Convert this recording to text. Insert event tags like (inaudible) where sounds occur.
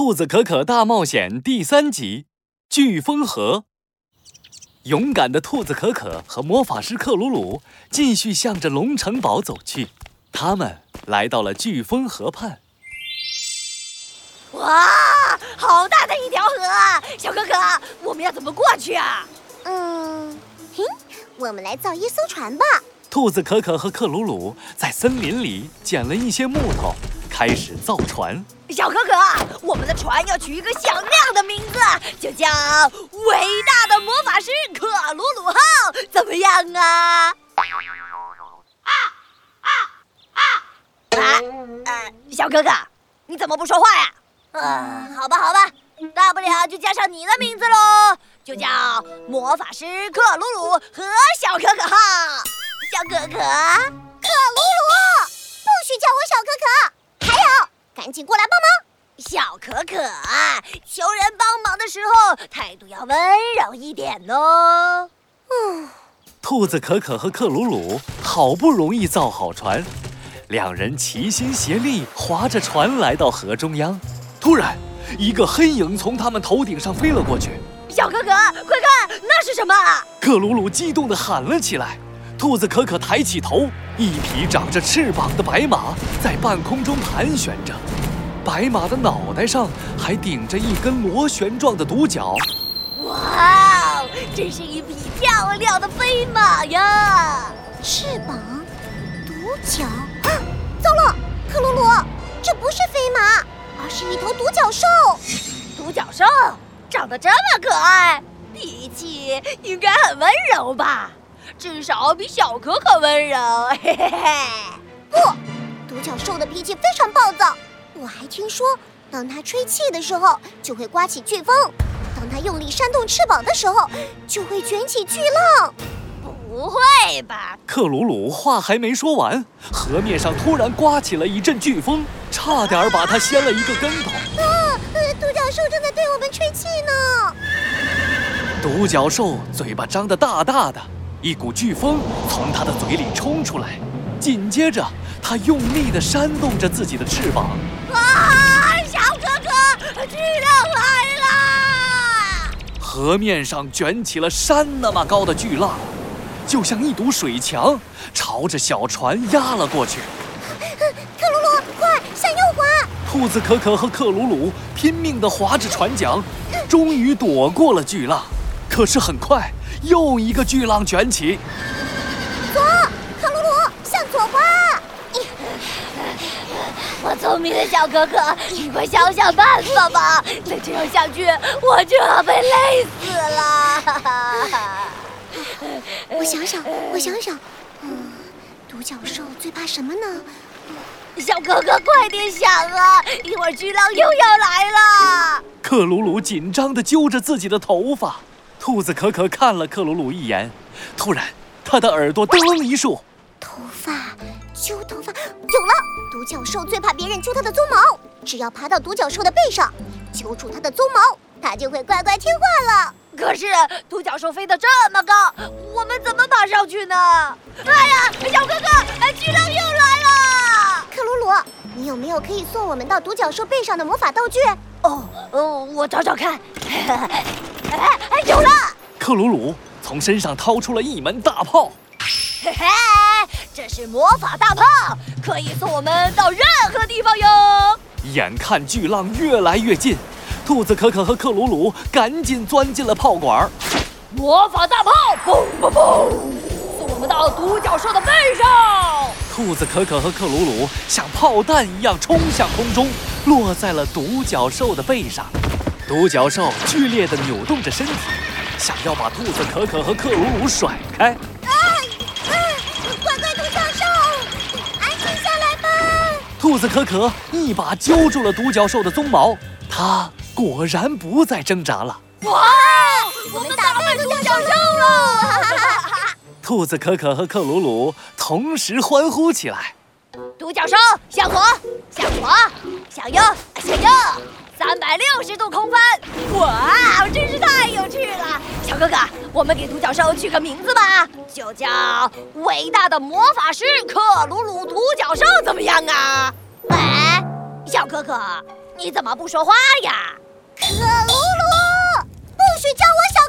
兔子可可大冒险》第三集《飓风河》。勇敢的兔子可可和魔法师克鲁鲁继续向着龙城堡走去。他们来到了飓风河畔。哇，好大的一条河啊！小可可，我们要怎么过去啊？嗯，嘿，我们来造一艘船吧。兔子可可和克鲁鲁在森林里捡了一些木头，开始造船。小可可，我们的船要取一个响亮的名字，就叫“伟大的魔法师克鲁鲁号”，怎么样啊？啊啊啊！啊，呃，小可可，你怎么不说话呀？啊，好吧，好吧，大不了就加上你的名字喽，就叫魔法师克鲁鲁和小可可号。小可可，克鲁鲁，不许叫我小可可！赶紧过来帮忙！小可可，求人帮忙的时候态度要温柔一点哦。嗯，兔子可可和克鲁鲁好不容易造好船，两人齐心协力划着船来到河中央。突然，一个黑影从他们头顶上飞了过去。小可可，快看，那是什么？克鲁鲁激动地喊了起来。兔子可可抬起头，一匹长着翅膀的白马在半空中盘旋着，白马的脑袋上还顶着一根螺旋状的独角。哇哦，真是一匹漂亮的飞马呀！翅膀，独角，啊，糟了，克鲁鲁，这不是飞马，而是一头独角兽。独角兽长得这么可爱，脾气应该很温柔吧？至少比小可可温柔，嘿嘿嘿。不，独角兽的脾气非常暴躁。我还听说，当它吹气的时候，就会刮起飓风；当它用力扇动翅膀的时候，就会卷起巨浪。不会吧？克鲁鲁话还没说完，河面上突然刮起了一阵飓风，差点把他掀了一个跟头。啊！独角兽正在对我们吹气呢。独角兽嘴巴张得大大的。一股飓风从他的嘴里冲出来，紧接着他用力地扇动着自己的翅膀。啊，小哥哥，巨浪来了！河面上卷起了山那么高的巨浪，就像一堵水墙，朝着小船压了过去。(laughs) 克鲁鲁，快向右滑！兔子可可和克鲁鲁拼命地划着船桨，终于躲过了巨浪。可是很快。又一个巨浪卷起，左，克鲁鲁向左滑。我聪明的小可可，你快想想办法吧！再这样下去，我就要被累死了。我想想，我想想，嗯，独角兽最怕什么呢？小哥哥，快点想啊！一会儿巨浪又要来了。克鲁鲁紧张地揪着自己的头发。兔子可可看了克鲁鲁一眼，突然，他的耳朵噔一竖，头发揪头发有了。独角兽最怕别人揪它的鬃毛，只要爬到独角兽的背上，揪住它的鬃毛，它就会乖乖听话了。可是独角兽飞得这么高，我们怎么爬上去呢？哎呀，小哥哥，巨浪又来了！克鲁鲁，你有没有可以送我们到独角兽背上的魔法道具？哦，哦，我找找看。哎哎，有了！克鲁鲁从身上掏出了一门大炮，嘿嘿，这是魔法大炮，可以送我们到任何地方哟。眼看巨浪越来越近，兔子可可和克鲁鲁赶紧钻进了炮管。魔法大炮，嘣嘣嘣，送我们到独角兽的背上。兔子可可和克鲁鲁像炮弹一样冲向空中，落在了独角兽的背上。独角兽剧烈地扭动着身体，想要把兔子可可和克鲁鲁甩开。啊啊！乖乖独角兽，安静下来吧！兔子可可一把揪住了独角兽的鬃毛，它果然不再挣扎了。哇！我们打败独角兽了！(laughs) (laughs) 兔子可可和克鲁鲁同时欢呼起来。独角兽向左，向左，向右，向右。三百六十度空翻。哇真是太有趣了。小哥哥我们给独角兽取个名字吧。就叫伟大的魔法师克鲁鲁独角兽怎么样啊？喂小哥哥你怎么不说话呀？克鲁鲁不许叫我小